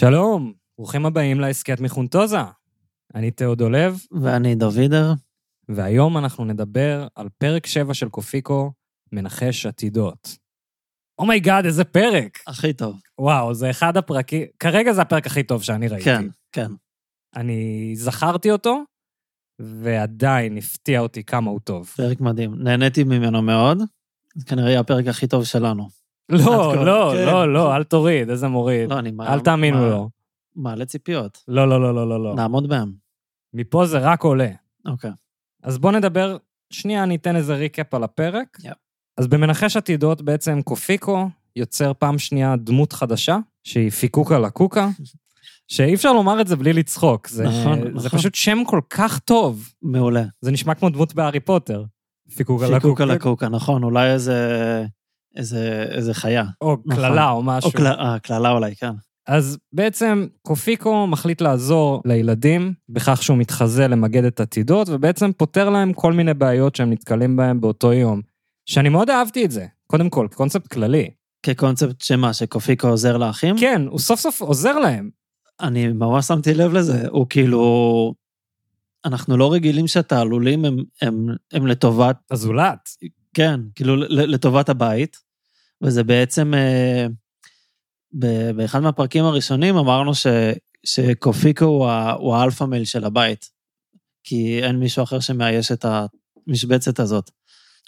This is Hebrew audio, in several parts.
שלום, ברוכים הבאים להסכת מחונטוזה. אני תיאודולב, ואני דוידר. והיום אנחנו נדבר על פרק 7 של קופיקו, מנחש עתידות. oh my god, איזה פרק! הכי טוב. וואו, זה אחד הפרקים, כרגע זה הפרק הכי טוב שאני ראיתי. כן, כן. אני זכרתי אותו, ועדיין הפתיע אותי כמה הוא טוב. פרק מדהים. נהניתי ממנו מאוד. זה כנראה יהיה הפרק הכי טוב שלנו. לא, לא, כן. לא, לא, אל תוריד, איזה מוריד. לא, אני... אל תאמינו לו. מעלה ציפיות. לא, לא, לא, לא, לא, לא. נעמוד בהם. מפה זה רק עולה. אוקיי. אז בואו נדבר, שנייה אני אתן איזה ריקאפ על הפרק. אז במנחש עתידות בעצם קופיקו יוצר פעם שנייה דמות חדשה, שהיא פיקוקה לקוקה, שאי אפשר לומר את זה בלי לצחוק. זה, נכון, זה נכון. פשוט שם כל כך טוב. מעולה. זה נשמע כמו דמות בהארי פוטר. פיקוקה פיקוקה לקוקה. לקוקה, נכון, אולי איזה... איזה, איזה חיה. או נכון. קללה או משהו. או קל- אה, קללה אולי, כן. אז בעצם קופיקו מחליט לעזור לילדים בכך שהוא מתחזה למגד את עתידות, ובעצם פותר להם כל מיני בעיות שהם נתקלים בהם באותו יום. שאני מאוד אהבתי את זה, קודם כל, קונספט כללי. כקונספט שמה, שקופיקו עוזר לאחים? כן, הוא סוף סוף עוזר להם. אני ממש שמתי לב לזה. הוא כאילו... אנחנו לא רגילים שהתעלולים הם, הם, הם לטובת הזולת. כן, כאילו לטובת הבית, וזה בעצם, אה, באחד מהפרקים הראשונים אמרנו ש, שקופיקו הוא, ה- הוא ה alpha male של הבית, כי אין מישהו אחר שמאייש את המשבצת הזאת.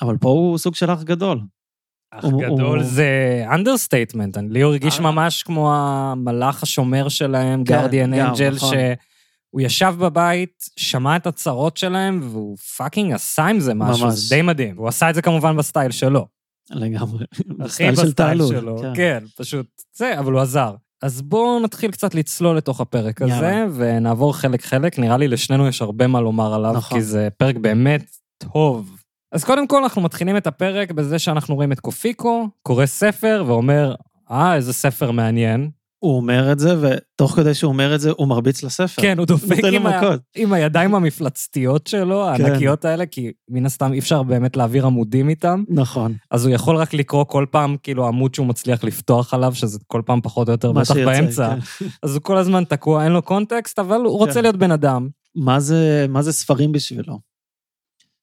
אבל פה הוא סוג של אח גדול. אח הוא- גדול הוא- זה understatement, לי הוא הרגיש אה. ממש כמו המלאך השומר שלהם, כן, גרדיאן גם, angel, נכון. שהוא ישב בבית, שמע את הצרות שלהם, והוא fucking עשה עם זה משהו, ממש. זה די מדהים. הוא עשה את זה כמובן בסטייל שלו. לגמרי. בסטייל של בסטייל תעלול, שלו, כן. כן, פשוט זה, אבל הוא עזר. אז בואו נתחיל קצת לצלול לתוך הפרק הזה, יאללה. ונעבור חלק-חלק. נראה לי לשנינו יש הרבה מה לומר עליו, נכון. כי זה פרק באמת טוב. אז קודם כל אנחנו מתחילים את הפרק בזה שאנחנו רואים את קופיקו, קורא ספר ואומר, אה, איזה ספר מעניין. הוא אומר את זה, ותוך כדי שהוא אומר את זה, הוא מרביץ לספר. כן, הוא דופק עם, ה... עם הידיים המפלצתיות שלו, כן. הענקיות האלה, כי מן הסתם אי אפשר באמת להעביר עמודים איתם. נכון. אז הוא יכול רק לקרוא כל פעם, כאילו, עמוד שהוא מצליח לפתוח עליו, שזה כל פעם פחות או יותר בטח באמצע. כן. אז הוא כל הזמן תקוע, אין לו קונטקסט, אבל הוא רוצה כן. להיות בן אדם. מה זה, מה זה ספרים בשבילו?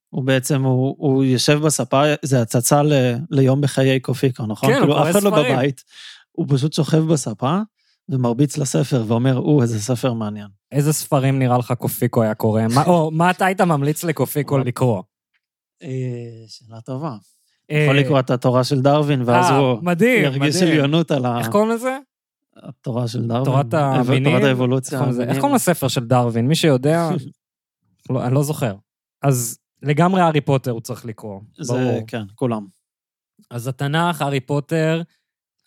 הוא בעצם, הוא, הוא יושב בספה, זה הצצה ל, ליום בחיי קופיקו, נכון? כן, הוא כאילו, קורא אף אחד לא ספרים. בבית, הוא פשוט שוכב בספה ומרביץ לספר ואומר, או, איזה ספר מעניין. איזה ספרים נראה לך קופיקו היה קורא? מה, או מה אתה היית ממליץ לקופיקו לקרוא? אה, שאלה טובה. יכול אה, לקרוא את התורה של דרווין, ואז אה, הוא מדהים, ירגיש. עליונות על ה- איך קוראים לזה? התורה של דרווין. תורת המינים? תורת האבולוציה. איך קוראים לספר של דרווין? מי שיודע, לא, אני לא זוכר. אז לגמרי הארי פוטר הוא צריך לקרוא, זה. כן, כולם. אז התנ"ך, הארי פוטר,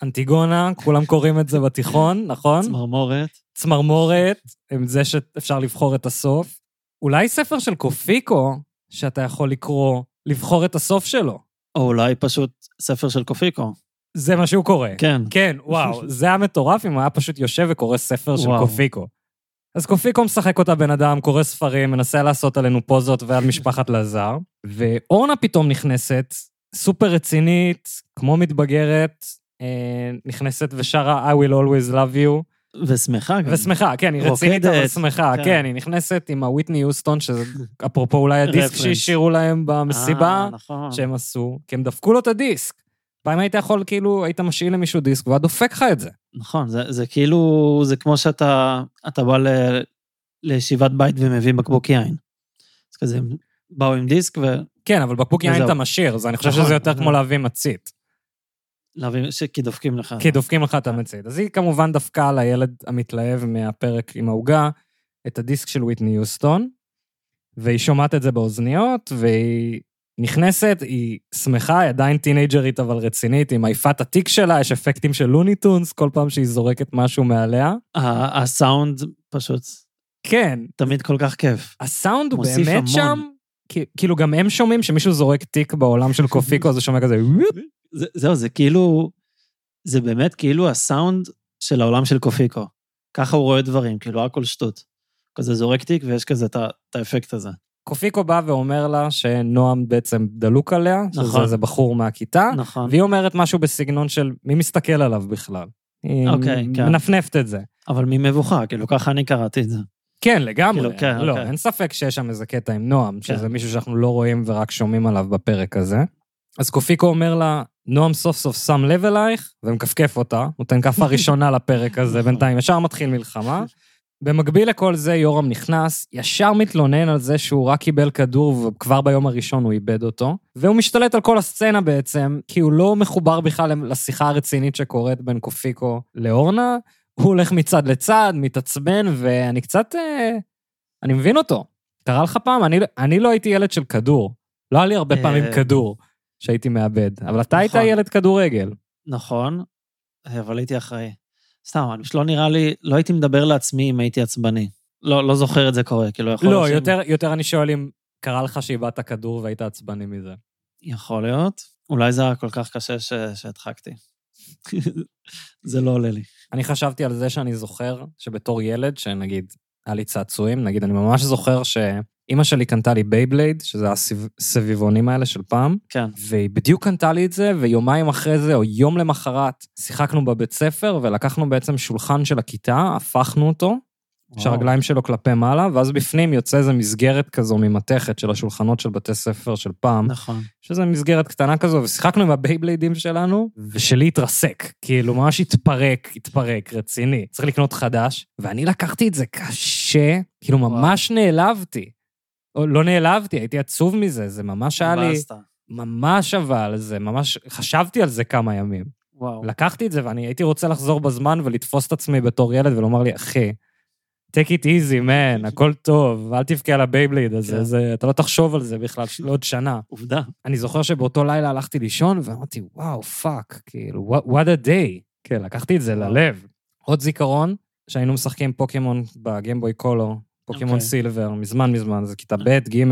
אנטיגונה, כולם קוראים את זה בתיכון, נכון? צמרמורת. צמרמורת, עם זה שאפשר לבחור את הסוף. אולי ספר של קופיקו, שאתה יכול לקרוא, לבחור את הסוף שלו. או אולי פשוט ספר של קופיקו. זה מה שהוא קורא. כן. כן, וואו, זה היה מטורף אם הוא היה פשוט יושב וקורא ספר של וואו. קופיקו. אז קופיקו משחק אותה בן אדם, קורא ספרים, מנסה לעשות עלינו פוזות ועל משפחת לזר, ואורנה פתאום נכנסת, סופר רצינית, כמו מתבגרת, נכנסת ושרה I will always love you, ושמחה גם. ושמחה, כן, היא רצינית אבל שמחה, כן. כן, היא נכנסת עם הוויטני יוסטון, שזה אפרופו אולי הדיסק. שהשאירו להם במסיבה, אה, נכון. שהם עשו, כי הם דפקו לו את הדיסק. פעם היית יכול, כאילו, היית משאיל למישהו דיסק והיה דופק לך את זה. נכון, זה, זה כאילו, זה כמו שאתה אתה בא ל, לישיבת בית ומביא בקבוק יין. אז כזה, הם באו עם דיסק כן, אבל בקבוק יין. אתה משאיר, אז אני חושב נכון, שזה יותר נכון. כמו להביא מצית. ולהביא, ש- כי דופקים לך. כי דופקים לך את המצית. אז היא כמובן דפקה על הילד המתלהב מהפרק עם העוגה, את הדיסק של וויטני יוסטון, והיא שומעת את זה באוזניות, והיא נכנסת, היא שמחה, היא עדיין טינאייג'רית אבל רצינית, היא מעיפה את התיק שלה, יש אפקטים של לוני טונס כל פעם שהיא זורקת משהו מעליה. הסאונד פשוט כן, תמיד כל כך כיף. הסאונד הוא באמת המון. שם, כאילו גם הם שומעים שמישהו זורק תיק בעולם של קופיקו, אז הוא שומע כזה. זה, זהו, זה כאילו, זה באמת כאילו הסאונד של העולם של קופיקו. ככה הוא רואה דברים, כאילו הכל שטות. כזה זורק תיק ויש כזה את האפקט הזה. קופיקו בא ואומר לה שנועם בעצם דלוק עליה, שזה נכון. איזה בחור מהכיתה, נכון. והיא אומרת משהו בסגנון של מי מסתכל עליו בכלל. היא אוקיי, כן. מנפנפת את זה. אבל ממבוכה, כאילו ככה אני קראתי את זה. כן, לגמרי. כאילו, כן, לא, אוקיי. אין ספק שיש שם איזה קטע עם נועם, כן. שזה מישהו שאנחנו לא רואים ורק שומעים עליו בפרק הזה. אז קופיקו אומר לה, נועם סוף סוף שם לב אלייך, ומכפכף אותה, נותן כאפה ראשונה לפרק הזה, נכון. בינתיים ישר מתחיל מלחמה. במקביל לכל זה, יורם נכנס, ישר מתלונן על זה שהוא רק קיבל כדור וכבר ביום הראשון הוא איבד אותו, והוא משתלט על כל הסצנה בעצם, כי הוא לא מחובר בכלל לשיחה הרצינית שקורית בין קופיקו לאורנה, הוא הולך מצד לצד, מתעצבן, ואני קצת... אה, אני מבין אותו. קרה לך פעם? אני, אני לא הייתי ילד של כדור. לא היה לי הרבה אה, פעמים כדור שהייתי מאבד, אבל אתה היית נכון. ילד כדורגל. נכון, אבל הייתי אחראי. סתם, אני פשוט לא נראה לי, לא הייתי מדבר לעצמי אם הייתי עצבני. לא, לא זוכר את זה קורה, כאילו יכול לא, להיות שאם- יותר, יותר אני שואל אם קרה לך שאיבדת כדור והיית עצבני מזה. יכול להיות. אולי זה היה כל כך קשה ש... שהדחקתי. זה לא עולה לי. אני חשבתי על זה שאני זוכר שבתור ילד, שנגיד, היה לי צעצועים, נגיד, אני ממש זוכר שאימא שלי קנתה לי בייבלייד, שזה הסביבונים האלה של פעם, כן. והיא בדיוק קנתה לי את זה, ויומיים אחרי זה, או יום למחרת, שיחקנו בבית ספר, ולקחנו בעצם שולחן של הכיתה, הפכנו אותו, שהרגליים שלו כלפי מעלה, ואז בפנים יוצא איזה מסגרת כזו ממתכת של השולחנות של בתי ספר של פעם, נכון. שזה מסגרת קטנה כזו, ושיחקנו עם הבייבליידים שלנו, ושלי התרסק, כאילו ממש התפרק, התפרק, רציני. צריך לקנות חדש, ואני לקחתי את זה קשה, כאילו ממש נעלבתי. לא נעלבתי, הייתי עצוב מזה, זה ממש היה לי. ממש אבל, זה ממש, חשבתי על זה כמה ימים. וואו. לקחתי את זה ואני הייתי רוצה לחזור בזמן ולתפוס את עצמי בתור ילד ולומר לי, אחי, take it easy, man, הכל טוב, אל תבכה על הבייבלייד הזה, כן. זה, אתה לא תחשוב על זה בכלל לעוד שנה. עובדה. אני זוכר שבאותו לילה הלכתי לישון ואמרתי, וואו, fuck, כאילו, what, what a day. כן, לקחתי את זה. ללב. עוד זיכרון, שהיינו משחקים פוקימון בגיימבוי קולו, פוקימון אוקיי. סילבר, מזמן מזמן, זה כיתה ב', ג',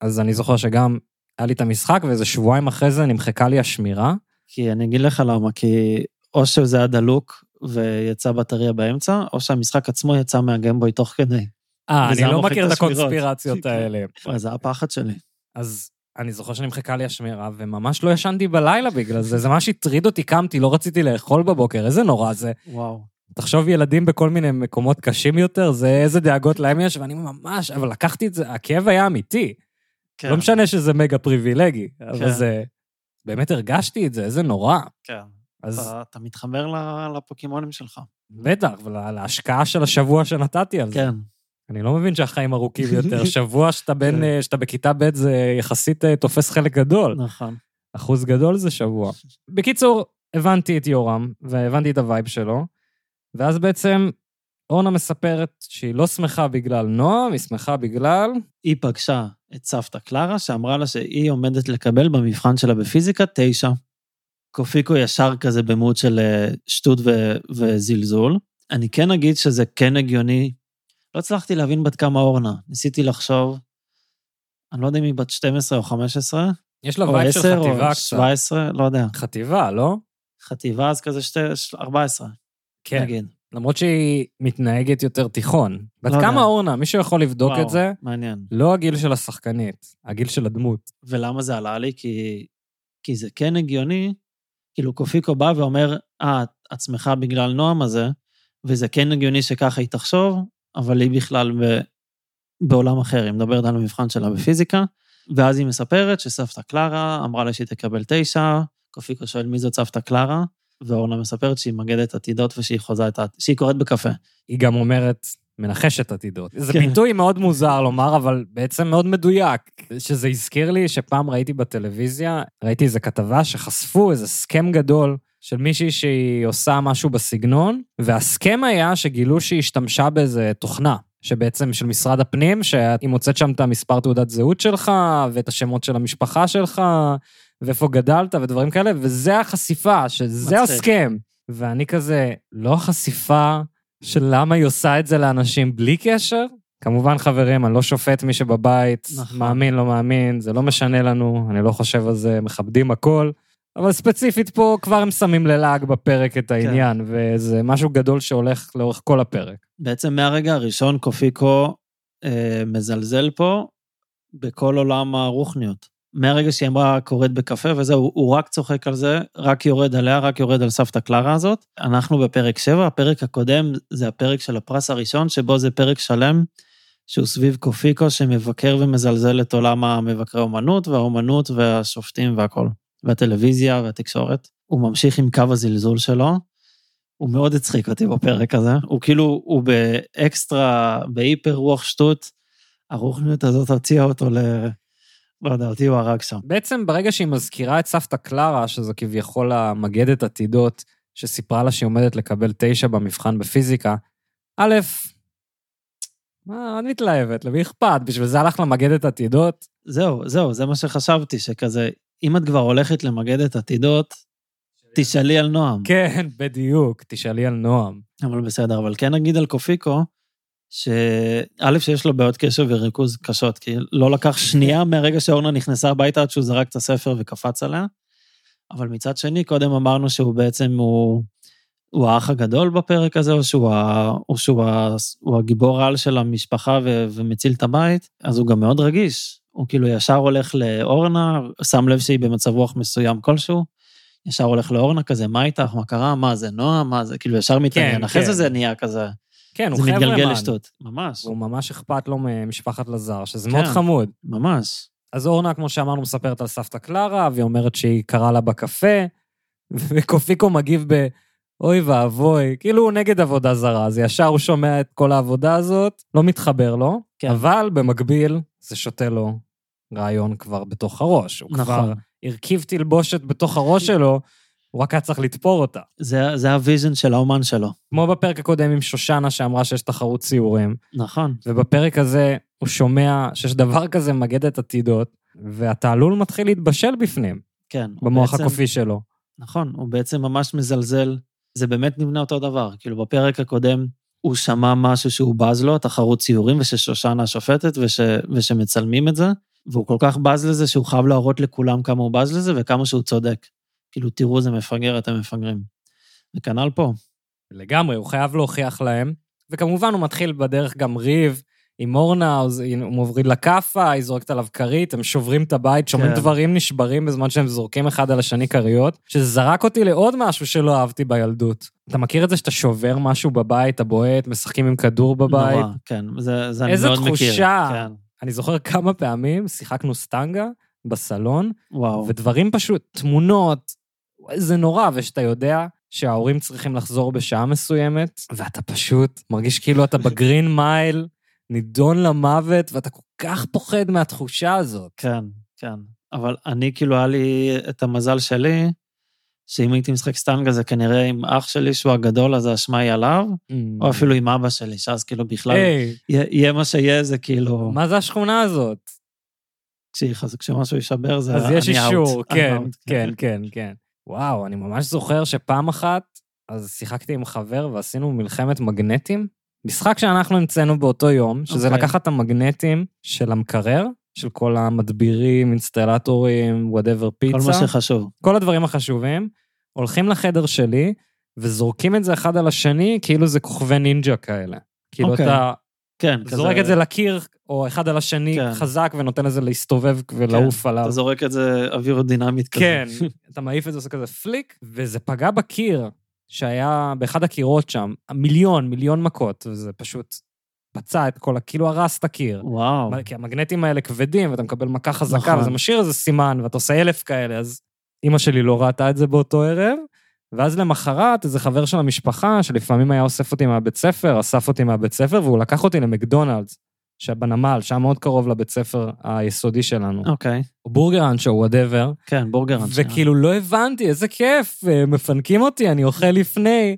אז אני זוכר שגם היה לי את המשחק, ואיזה שבועיים אחרי זה נמחקה לי השמירה. כי אני אגיד לך למה, כי או שזה היה דלוק ויצא בטריה באמצע, או שהמשחק עצמו יצא מהגמבוי תוך כדי. אה, אני לא מכיר את. הקונספירציות האלה. וואי, זה הפחד שלי. אז אני זוכר שנמחקה לי השמירה, וממש לא ישנתי בלילה בגלל זה, זה ממש הטריד אותי, קמתי, לא רציתי לאכול בבוקר, איזה נורא זה. וואו. תחשוב ילדים בכל מיני מקומות קשים יותר, זה איזה דאגות להם יש, ואני ממש, אבל לקחתי את זה, הכאב היה אמיתי. כן. לא משנה שזה מגה פריבילגי, אבל כן. זה... באמת הרגשתי את זה, איזה נורא. כן. אז אתה- אתה מתחבר לפוקימונים שלך. בטח, ולהשקעה של השבוע שנתתי על זה. כן. אני לא מבין שהחיים ארוכים יותר. שבוע שאתה בין, כן. אה, שאתה בכיתה ב' זה יחסית אה, תופס חלק גדול. נכון. אחוז גדול זה שבוע. בקיצור, הבנתי את יורם, והבנתי את ה vibe שלו, ואז בעצם אורנה מספרת שהיא לא שמחה בגלל נועם, היא שמחה בגלל... היא פגשה את סבתא קלרה, שאמרה לה שהיא עומדת לקבל במבחן שלה בפיזיקה תשע. קופיקו ישר כזה ב mood של אה, שטות ו- וזלזול. אני כן אגיד שזה כן הגיוני. לא הצלחתי להבין בת כמה אורנה. ניסיתי לחשוב, אני לא יודע אם היא בת 12 או 15, יש לה או vibe של 10 חטיבה או קצת. 17, לא יודע. חטיבה, לא? חטיבה אז כזה שתי, 14, כן. נגיד. למרות שהיא מתנהגת יותר תיכון. בת לא כמה. אורנה? מישהו יכול לבדוק וואו, את זה? מעניין. לא הגיל של השחקנית, הגיל של הדמות. ולמה זה עלה לי? כי, כי זה כן הגיוני, כאילו קופיקו בא ואומר, אה, את שמחה בגלל נועם הזה, וזה כן הגיוני שככה היא תחשוב, אבל היא בכלל ב, בעולם אחר, היא מדברת על המבחן שלה בפיזיקה, ואז היא מספרת שסבתא קלרה אמרה לה שהיא תקבל תשע, קופיקו שואל מי זאת סבתא קלרה, ואורנה מספרת שהיא מגדת עתידות ושהיא חוזה את ה... שהיא קוראת בקפה. היא גם אומרת, מנחשת עתידות. זה כן. ביטוי מאוד מוזר לומר, אבל בעצם מאוד מדויק. שזה הזכיר לי שפעם ראיתי בטלוויזיה, ראיתי איזו כתבה שחשפו איזה סכם גדול של מישהי שהיא עושה משהו בסגנון, והסכם היה שגילו שהיא השתמשה באיזה תוכנה. שבעצם של משרד הפנים, שהיא מוצאת שם את המספר תעודת זהות שלך, ואת השמות של המשפחה שלך, ואיפה גדלת, ודברים כאלה, וזה החשיפה, שזה מצחיק. הסכם. ואני כזה, לא החשיפה של למה היא עושה את זה לאנשים בלי קשר? כמובן, חברים, אני לא שופט מי שבבית, נכון. מאמין, לא מאמין, זה לא משנה לנו, אני לא חושב על זה, מכבדים הכל. אבל ספציפית פה כבר הם שמים ללעג בפרק כן. את העניין, וזה משהו גדול שהולך לאורך כל הפרק. בעצם מהרגע הראשון קופיקו אה, מזלזל פה בכל עולם הרוחניות. מהרגע שהיא אמרה קוראת בקפה וזהו, הוא רק צוחק על זה, רק יורד עליה, רק יורד על סבתא קלרה הזאת. אנחנו בפרק 7, הפרק הקודם זה הפרק של הפרס הראשון, שבו זה פרק שלם, שהוא סביב קופיקו שמבקר ומזלזל את עולם המבקרי אומנות, והאומנות והשופטים והכל, והטלוויזיה והתקשורת. הוא ממשיך עם קו הזלזול שלו. הוא מאוד הצחיק אותי בפרק הזה, הוא כאילו, הוא באקסטרה, בהיפר רוח שטות, הרוחניות הזאת הוציאה אותו ל... לא יודע, אותי הוא הרג שם. בעצם ברגע שהיא מזכירה את סבתא קלרה, שזו כביכול המגדת עתידות, שסיפרה לה שהיא עומדת לקבל תשע במבחן בפיזיקה, א', מה, את מתלהבת, למי אכפת? בשביל זה הלך למגדת עתידות? זהו, זהו, זה מה שחשבתי, שכזה, אם את כבר הולכת למגדת עתידות, תשאלי על נועם. כן, בדיוק, תשאלי על נועם. אבל בסדר, אבל כן נגיד על קופיקו, שא', שיש לו בעיות קשב וריכוז קשות, כי לא לקח שנייה מהרגע שאורנה נכנסה הביתה עד שהוא זרק את הספר וקפץ עליה. אבל מצד שני, קודם אמרנו שהוא בעצם, הוא, הוא האח הגדול בפרק הזה, או שהוא, ה, או שהוא ה, הוא הגיבור על של המשפחה ו, ומציל את הבית, אז הוא גם מאוד רגיש. הוא כאילו ישר הולך לאורנה, שם לב שהיא במצב רוח מסוים כלשהו, ישר הולך לאורנה כזה, מה איתך, מה קרה, מה זה נועה, מה זה, כאילו ישר מתעניין, כן, אחרי כן. זה זה נהיה כזה. כן, הוא חברמן. זה מתגלגל לשטות, ממש. הוא ממש אכפת לו ממשפחת לזר, שזה כן, מאוד חמוד. ממש. אז אורנה, כמו שאמרנו, מספרת על סבתא קלרה, והיא אומרת שהיא קראה לה בקפה, וקופיקו מגיב ב... אוי ואבוי, כאילו הוא נגד עבודה זרה, אז ישר הוא שומע את כל העבודה הזאת, לא מתחבר לו, כן. אבל במקביל זה שותה לו רעיון כבר בתוך הראש. הוא נכון. כבר הרכיב תלבושת בתוך הראש שלו, הוא רק היה צריך לתפור אותה. זה, זה ה vision של האומן שלו. כמו בפרק הקודם עם שושנה שאמרה שיש תחרות ציורים. נכון. ובפרק הזה הוא שומע שיש דבר כזה מגדת עתידות, והתעלול מתחיל להתבשל בפנים. כן. במוח בעצם, הקופי שלו. נכון, הוא בעצם ממש מזלזל. זה באמת נבנה אותו דבר. כאילו, בפרק הקודם הוא שמע משהו שהוא בז לו, תחרות ציורים, וששושנה השופטת, וש, ושמצלמים את זה, והוא כל כך בז לזה שהוא חייב להראות לכולם כמה הוא בז לזה וכמה שהוא צודק. כאילו, תראו איזה מפגר אתם מפגרים. וכנ"ל פה. לגמרי, הוא חייב להוכיח להם, וכמובן הוא מתחיל בדרך גם ריב עם אורנה, הוא מוריד לה כאפה, היא זורקת עליו כרית, הם שוברים את הבית, שומעים כן. דברים נשברים בזמן שהם זורקים אחד על השני כריות, שזה זרק אותי לעוד משהו שלא אהבתי בילדות. אתה מכיר את זה שאתה שובר משהו בבית, אתה בועט, משחקים עם כדור בבית? נורא, כן, זה, זה אני מאוד מכיר. איזה תחושה. כן. אני זוכר כמה פעמים שיחקנו סטנגה בסלון, וואו. ודברים פשוט, תמונות, זה נורא, ושאתה יודע שההורים צריכים לחזור בשעה מסוימת, ואתה פשוט מרגיש כאילו אתה בגרין מייל, נידון למוות, ואתה כל כך פוחד מהתחושה הזאת. כן, כן. אבל אני, כאילו, היה לי את המזל שלי, שאם הייתי משחק סטנגה זה כנראה עם אח שלי שהוא הגדול, אז האשמה היא עליו, mm. או אפילו עם אבא שלי, שאז כאילו בכלל, hey. יהיה מה שיהיה, זה כאילו... מה זה השכונה הזאת? כשמשהו יישבר זה... אז יש אישור, כן, כן, כן, כן. וואו, אני ממש זוכר שפעם אחת, אז שיחקתי עם חבר ועשינו מלחמת מגנטים. משחק שאנחנו המצאנו באותו יום, שזה okay. אוקיי. לקחת את המגנטים של המקרר, של כל המדבירים, אינסטלטורים, whatever פיצה. כל מה שחשוב. כל הדברים החשובים, הולכים לחדר שלי וזורקים את זה אחד על השני, כאילו זה כוכבי נינג'ה כאלה. כאילו okay. אוקיי. אתה כן, זורק כזה... את זה לקיר, או אחד על השני כן. חזק, ונותן לזה להסתובב ולעוף כן. עליו. אתה זורק את זה אווירודינמית כזה. כן, אתה מעיף את זה, עושה כזה פליק, וזה פגע בקיר, שהיה באחד הקירות שם, מיליון, מיליון מכות, וזה פשוט פצע את כל, כאילו הרס את הקיר. וואו. כי המגנטים האלה כבדים, ואתה מקבל מכה חזקה, נכון. וזה משאיר איזה סימן, ואתה עושה אלף כאלה, אז אימא שלי לא ראתה את זה באותו ערב, ואז למחרת, איזה חבר של המשפחה, שלפעמים היה אוסף אותי מהבית ספר, אסף אותי מהבית ספר, והוא לקח אותי למקדונלדס, שבנמל, שהיה מאוד קרוב לבית ספר היסודי שלנו. אוקיי. Okay. או בורגראנץ' או whatever. כן, בורגראנץ'. וכאילו לא הבנתי, איזה כיף, מפנקים אותי, אני אוכל לפני.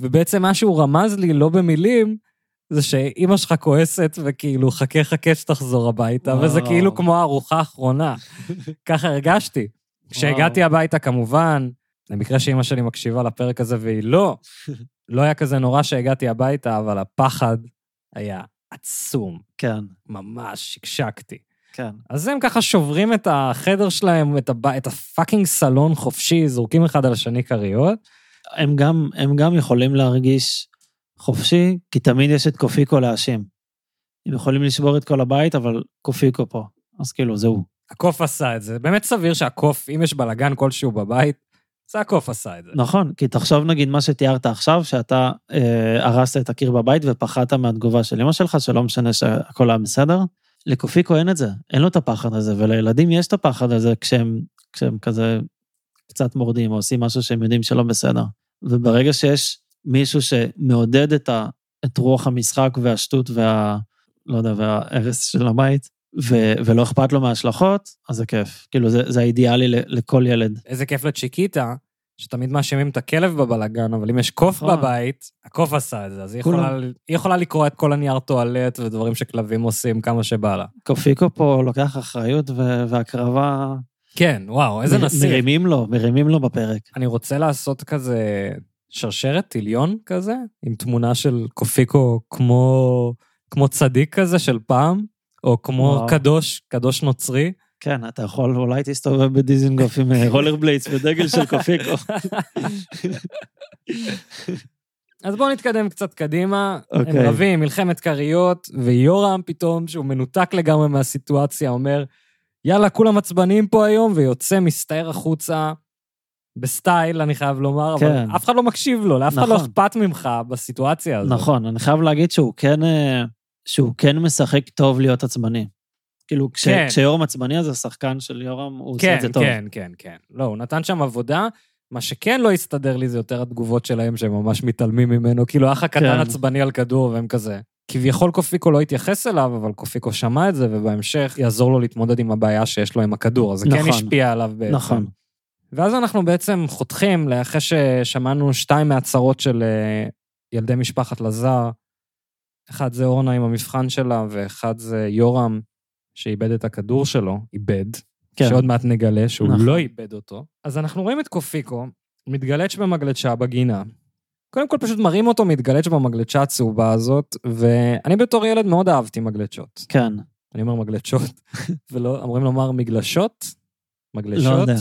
ובעצם מה שהוא רמז לי, לא במילים, זה שאימא שלך כועסת, וכאילו, חכה חכה שתחזור הביתה, וואו. וזה כאילו כמו הארוחה האחרונה. ככה הרגשתי. כשהגעתי הביתה, כמובן, למקרה שאימא שלי מקשיבה לפרק הזה והיא לא, לא היה כזה נורא שהגעתי הביתה, אבל הפחד היה עצום. כן. ממש, שקשקתי. כן. אז הם ככה שוברים את החדר שלהם, את, הב... את הפאקינג סלון חופשי, זורקים אחד על השני כריות. הם גם, הם גם יכולים להרגיש חופשי, כי תמיד יש את קופיקו להאשים. הם יכולים לשבור את כל הבית, אבל קופיקו פה. אז כאילו, זהו. הקוף עשה את זה. באמת סביר שהקוף, אם יש בלאגן כלשהו בבית, זה הקוף עשה את זה. נכון, כי תחשוב נגיד מה שתיארת עכשיו, שאתה אה, הרסת את הקיר בבית ופחדת מהתגובה של אמא שלך, שלא משנה שהכל היה בסדר. לקופיקו אין את זה, אין לו את הפחד הזה, ולילדים יש את הפחד הזה כשהם, כשהם כזה קצת מורדים או עושים משהו שהם יודעים שלא בסדר. וברגע שיש מישהו שמעודד את, ה, את רוח המשחק והשטות וה... לא יודע, וההרס של הבית, ו, ולא אכפת לו מההשלכות, אז זה כיף. כאילו, זה, זה האידיאלי לכל ילד. איזה כיף לצ'יקיטה, שתמיד מאשימים את הכלב בבלאגן, אבל אם יש קוף נכון. בבית, הקוף עשה את זה, אז היא. יכולה, היא יכולה לקרוא את כל הנייר טואלט ודברים שכלבים עושים כמה שבא לה. קופיקו פה לוקח אחריות ו- והקרבה... כן, וואו, איזה מ- נשיא. מרימים לו, מרימים לו בפרק. אני רוצה לעשות כזה שרשרת טיליון כזה, עם תמונה של קופיקו כמו, כמו צדיק כזה של פעם, או כמו וואו. קדוש, קדוש נוצרי. כן, אתה יכול, אולי תסתובב בדיזינגוף עם אה, רולר בליידס ודגל של קופיקו. אז בואו נתקדם קצת קדימה. הם אוקיי. רבים, מלחמת כריות, ויורם פתאום, שהוא מנותק לגמרי מהסיטואציה, אומר, יאללה, כולם עצבניים פה היום, ויוצא, מסתער החוצה, בסטייל, אני חייב לומר, כן. אבל אף אחד לא מקשיב לו, לאף אחד לא נכון. אכפת ממך בסיטואציה הזאת. נכון, אני חייב להגיד שהוא כן, אה, שהוא כן משחק טוב להיות עצבני. כאילו, כש- כן. כשיורם עצבני, אז השחקן של יורם, הוא עושה כן, את זה טוב. כן, כן, כן. לא, הוא נתן שם עבודה. מה שכן לא הסתדר לי זה יותר התגובות שלהם, שהם ממש מתעלמים ממנו. כאילו, האח הקטן כן. עצבני על כדור, והם כזה. כביכול קופיקו לא התייחס אליו, אבל קופיקו שמע את זה, ובהמשך יעזור לו להתמודד עם הבעיה שיש לו עם הכדור. אז זה כן נכון. השפיע עליו בעצם. נכון. ואז אנחנו בעצם חותכים, אחרי ששמענו שתיים מהצהרות של אה, ילדי משפחת לזר, אחד זה אורנה עם המבחן שלה, ואחד זה יורם, שאיבד את הכדור שלו, איבד, כן. שעוד מעט נגלה שהוא נכון. לא איבד אותו. אז אנחנו רואים את קופיקו מתגלץ' במגלצ'ה בגינה. קודם כל פשוט מראים אותו מתגלץ' במגלצ'ה הצהובה הזאת, ואני בתור ילד מאוד אהבתי מגלצ'ות. כן, אני אומר מגלצ'ות, ולא, אמורים לומר מגלשות? לא מגלשות? יודע.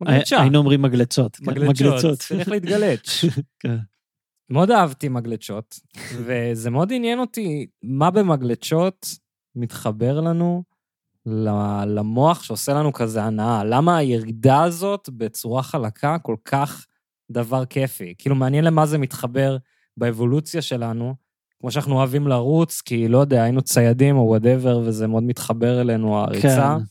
מגלצ'ה. היינו אומרים מגלצות. כן, מגלצ'ות, צריך להתגלץ'. כן. מאוד אהבתי מגלצ'ות, וזה מאוד עניין אותי מה במגלצ'ות מתחבר לנו למוח שעושה לנו כזה הנאה. למה הירידה הזאת בצורה חלקה כל כך דבר כיפי? כאילו, מעניין למה זה מתחבר באבולוציה שלנו. כמו שאנחנו אוהבים לרוץ, כי לא יודע, היינו ציידים או וואטאבר, וזה מאוד מתחבר אלינו, הריצה. כן.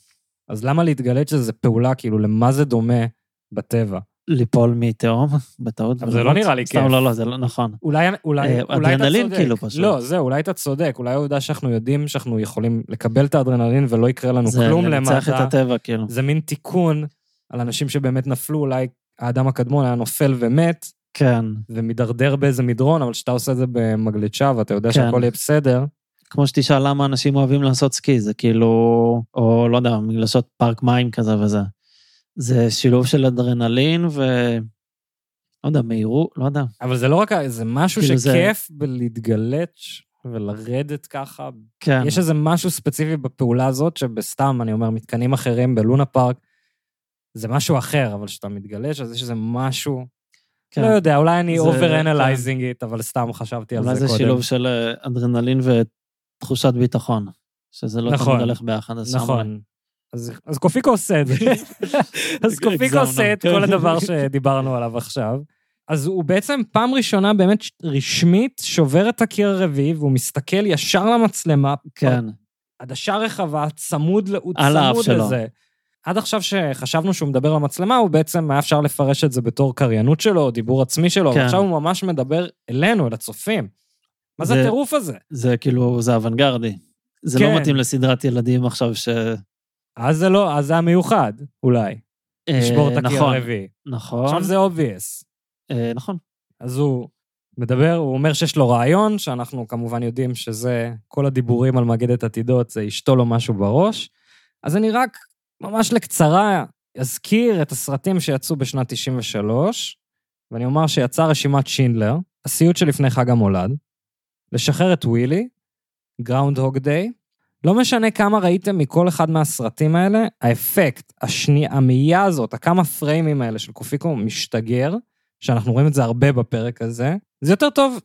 אז למה להתגלץ' שזה פעולה, כאילו, למה זה דומה בטבע? ליפול מתהום, בטעות. אבל זה לא נראה לי סתם, כיף. לא, לא, זה לא נכון. אולי, אולי, אה, אולי אתה אדרנלין צודק. כאילו פשוט. לא, זהו, אולי אתה צודק. אולי העובדה שאנחנו יודעים שאנחנו יכולים לקבל את האדרנלין ולא יקרה לנו זה כלום לנצח את למטה. הטבע, כאילו. זה מין תיקון על אנשים שבאמת נפלו, אולי האדם הקדמון היה נופל ומת, כן. ומידרדר באיזה מדרון, אבל כשאתה עושה את זה במגלצ'ה ואתה יודע כן. שהכל יהיה בסדר, כמו שתשאל למה אנשים אוהבים לעשות סקי, זה כאילו, או לא יודע, לעשות פארק מים כזה וזה. זה שילוב של אדרנלין ו... לא יודע, מהירות, לא יודע. אבל זה לא רק, זה משהו כאילו זה- שכיף בלהתגלץ' ולרדת ככה. כן. יש איזה משהו ספציפי בפעולה הזאת, שבסתם, אני אומר, מתקנים אחרים בלונה פארק, זה משהו אחר, אבל כשאתה מתגלש, אז יש איזה משהו, כן. לא יודע, אולי אני זה- over-analyzing it, אבל סתם חשבתי על אולי זה זה קודם. שילוב של אה, אדרנלין ותחושת ביטחון, שזה לא נכון, תמיד הולך ביחד. אז. נכון. אז, אז קופיקו עושה את זה. אז קופיקו עושה את. כל הדבר שדיברנו עליו עכשיו. אז הוא בעצם פעם ראשונה באמת רשמית שובר את הקיר הרביעי, והוא מסתכל ישר למצלמה, כן, עדשה רחבה, צמוד, הוא צמוד. לזה. עד עכשיו שחשבנו שהוא מדבר למצלמה, הוא בעצם היה אפשר לפרש את זה בתור קריינות שלו, או דיבור עצמי שלו, כן. ועכשיו הוא ממש מדבר אלינו, אל הצופים. מה זה זה- הטירוף הזה? זה כאילו, זה אוונגרדי. זה כן. לא מתאים לסדרת ילדים עכשיו ש... אז זה לא, אז זה המיוחד, אולי. לשבור את אה, הקיר נכון, הרביעי. נכון, עכשיו זה obvious. אה, נכון. אז הוא מדבר, הוא אומר שיש לו רעיון, שאנחנו כמובן יודעים שזה, כל הדיבורים על מגדת עתידות, זה ישתול לו משהו בראש. אז אני רק, ממש לקצרה, אזכיר את הסרטים שיצאו בשנת 93, ואני אומר שיצאה רשימת שינדלר, הסיוט שלפני חג המולד, לשחרר את ווילי, Groundhog Day, לא משנה כמה ראיתם מכל אחד מהסרטים האלה, האפקט, השני, המאית הזאת, הכמה פריימים האלה של קופיקו משתגר, שאנחנו רואים את זה הרבה בפרק הזה, זה יותר טוב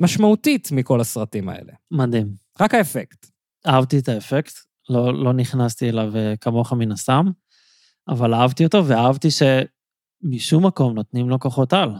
משמעותית מכל הסרטים האלה. מדהים. רק האפקט. אהבתי את האפקט. לא, לא נכנסתי אליו אה, כמוך מן הסתם, אבל אהבתי אותו, ואהבתי שמשום מקום נותנים לו כוחות על.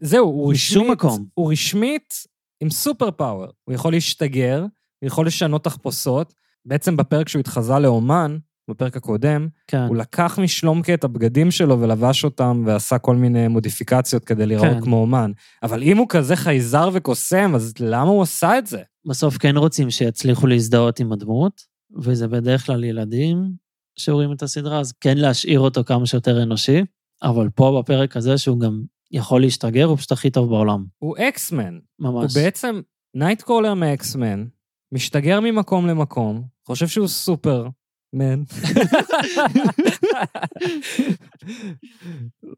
זהו, הוא משום רשמית, מקום. הוא רשמית עם סופר פאוור. הוא יכול להשתגר, יכול לשנות תחפושות. בעצם בפרק שהוא התחזה לאומן, בפרק הקודם, כן. הוא לקח משלומקה את הבגדים שלו ולבש אותם ועשה כל מיני מודיפיקציות כדי להיראות כן. כמו אומן. אבל אם הוא כזה חייזר וקוסם, אז למה הוא עשה את זה? בסוף כן רוצים שיצליחו להזדהות עם הדמות, וזה בדרך כלל ילדים שרואים את הסדרה, אז כן להשאיר אותו כמה שיותר אנושי, אבל פה בפרק הזה שהוא גם יכול להשתגר, הוא פשוט הכי טוב בעולם. הוא X-Men. הוא ממש. בעצם Nightcrawler מ X-Men, משתגר ממקום למקום, חושב שהוא סופרמן.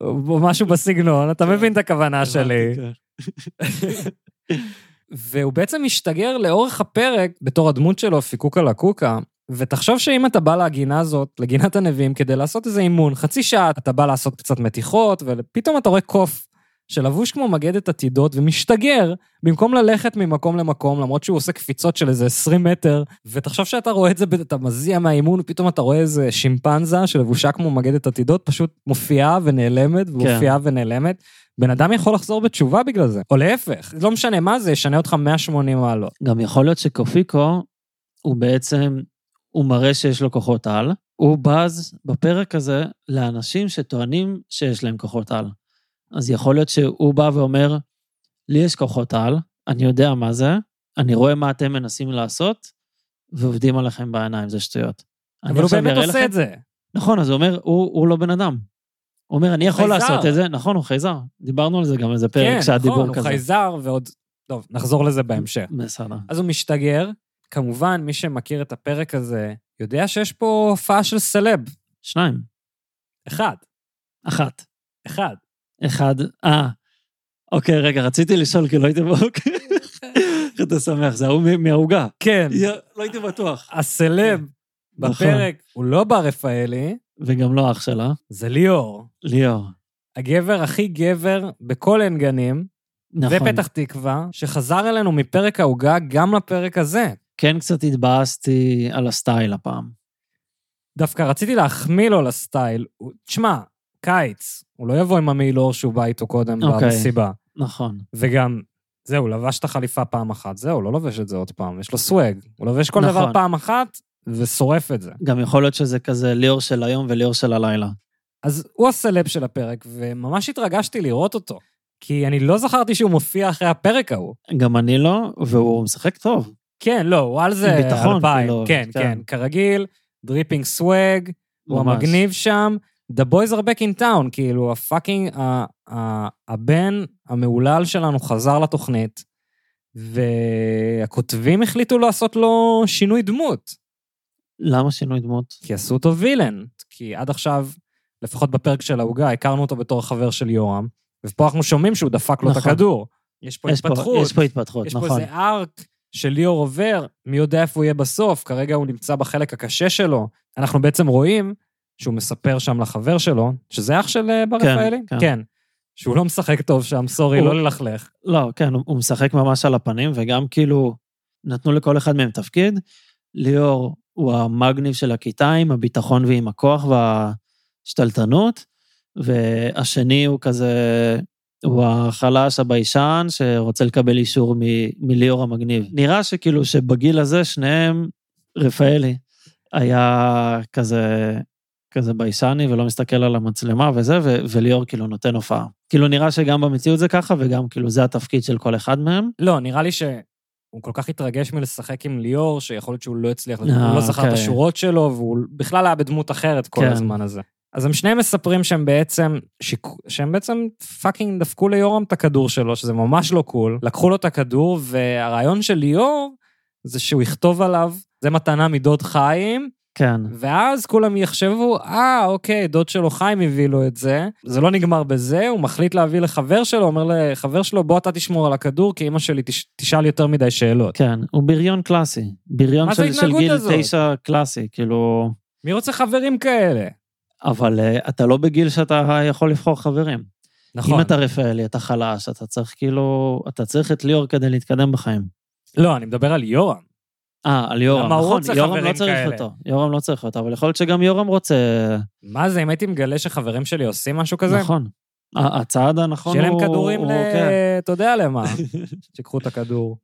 או משהו בסגנון, אתה מבין את הכוונה שלי. כן. והוא בעצם משתגר לאורך הפרק בתור הדמות שלו, פיקוקה לקוקה, ותחשוב שאם אתה בא לגינה הזאת, לגינת הנביאים, כדי לעשות איזה אימון, חצי שעה אתה בא לעשות קצת מתיחות, ופתאום אתה רואה קוף שלבוש כמו מגדת עתידות ומשתגר, במקום ללכת ממקום למקום, למרות שהוא עושה קפיצות של איזה 20 מטר, ותחשוב שאתה רואה את זה, אתה מזיע מהאימון, ופתאום אתה רואה איזה שימפנזה שלבושה כמו מגדת עתידות, פשוט מופיעה ונעלמת, ומופיעה ונעלמת. בן אדם יכול לחזור בתשובה בגלל זה, או להפך, לא משנה מה זה, ישנה אותך 180 מעלות. גם יכול להיות שקופיקו, הוא בעצם, הוא מראה שיש לו כוחות על, הוא בז בפרק הזה לאנשים שטוענים שיש להם כוחות על. אז יכול להיות שהוא בא ואומר, לי יש כוחות על, אני יודע מה זה, אני רואה מה אתם מנסים לעשות, ועובדים עליכם בעיניים, זה שטויות. אבל הוא באמת עושה לכם- את זה. נכון, אז הוא אומר, הוא, הוא לא בן אדם. הוא אומר, אני יכול חייזר. לעשות את זה, נכון, הוא חייזר. דיברנו על זה גם איזה פרק כן, שהיה נכון, דיבור הוא כזה. חייזר ועוד... טוב, נחזור לזה בהמשך. בסדר. אז הוא משתגר, כמובן, מי שמכיר את הפרק הזה, יודע שיש פה הופעה של סלב. שניים. אחד. אחת. אחד. אחד, אה, אוקיי, רגע, רציתי לשאול, כי לא הייתי. איך אתה שמח, זה ההוא מהעוגה. כן. לא הייתי בטוח. הסלב נכון. בפרק הוא לא בר רפאלי, וגם לא אח שלה, זה ליאור. ליאור. הגבר הכי גבר בכל עין גנים, נכון. ופתח תקווה, שחזר אלינו מפרק העוגה גם לפרק הזה. כן קצת התבאסתי על הסטייל הפעם. דווקא רציתי להחמיא לו לסטייל. תשמע, קיץ, הוא לא יבוא עם המעילור שהוא בא איתו קודם אוקיי. במסיבה. נכון. וגם, זהו, לבש את החליפה פעם אחת, זהו, לא לובש את זה עוד פעם, יש לו swag. הוא לובש כל נכון. דבר פעם אחת ושורף את זה. גם יכול להיות שזה כזה ליאור של היום וליאור של הלילה. אז הוא הסלב של הפרק, וממש התרגשתי לראות אותו. כי אני לא זכרתי שהוא מופיע אחרי הפרק ההוא. גם אני לא, והוא משחק טוב. כן, לא, הוא על איזה ביטחון, אלפיים. כאילו, כן, כן. כן, כרגיל, dripping swag, הוא. המגניב שם. The boys are back in town, כאילו, ה fucking, הבן המהולל שלנו חזר לתוכנית, והכותבים החליטו לעשות לו שינוי דמות. למה שינוי דמות? כי עשו אותו וילן. כי עד עכשיו, לפחות בפרק של העוגה, הכרנו אותו בתור חבר של יורם, ופה אנחנו שומעים שהוא דפק לו את נכון. הכדור. יש פה יש פה- התפתחות. יש פה התפתחות, יש פה נכון. איזה ארק שליאור עובר, מי יודע איפה הוא יהיה בסוף, כרגע הוא נמצא בחלק הקשה שלו. אנחנו בעצם רואים שהוא מספר שם לחבר שלו, שזה אח של אה, בר כן, רפאלי? כן. כן. שהוא לא משחק טוב שם, סורי, הוא- לא ללכלך. לא, כן, הוא הוא משחק ממש על הפנים, וגם כאילו, נתנו לכל אחד מהם תפקיד. ליאור הוא המגניב של הכיתה עם הביטחון ועם הכוח והשתלטנות, והשני הוא כזה, הוא החלש, הביישן, שרוצה לקבל אישור מ- מליאור המגניב. נראה שכאילו שבגיל הזה שניהם, רפאלי היה כזה, כזה ביישני ולא מסתכל על המצלמה וזה, ו- וליאור כאילו נותן הופעה. כאילו נראה שגם במציאות זה ככה, וגם כאילו זה התפקיד של כל אחד מהם. לא, נראה לי שהוא כל כך התרגש מלשחק עם ליאור, שיכול להיות שהוא לא הצליח, הוא אה, לא זכר את אוקיי. השורות שלו, והוא בכלל היה בדמות אחרת כל כן. הזמן הזה. אז הם שניהם מספרים שהם בעצם, שיק... שהם בעצם fucking דפקו ליורם את הכדור שלו, שזה ממש לא cool. לקחו לו את הכדור, והרעיון של ליאור זה שהוא יכתוב עליו, זה מתנה מדוד חיים, כן, ואז כולם יחשבו, אה, אוקיי, דוד שלו חיים הביא לו את זה. זה לא נגמר בזה, הוא מחליט להביא לחבר שלו, אומר לחבר שלו, בוא אתה תשמור על הכדור, כי אמא שלי תש... תשאל יותר מדי שאלות. כן, הוא בריון קלאסי. בריון של, של גיל הזאת? תשע קלאסי, כאילו... מי רוצה חברים כאלה? אבל uh, אתה לא בגיל שאתה יכול לבחור חברים. נכון. אם אתה רפאלי, אתה חלש, אתה צריך כאילו... אתה צריך את ליאור כדי להתקדם בחיים. לא, אני מדבר על יורם. אה, על יורם, נכון, יורם לא צריך כאלה? אותו. יורם לא צריך אותו, אבל יכול להיות שגם יורם רוצה... מה זה, אם הייתי מגלה שחברים שלי עושים משהו כזה? נכון. הצעד הנכון הוא... שיהיה להם כדורים הוא- ל... כן, אתה יודע למה. שיקחו את הכדור.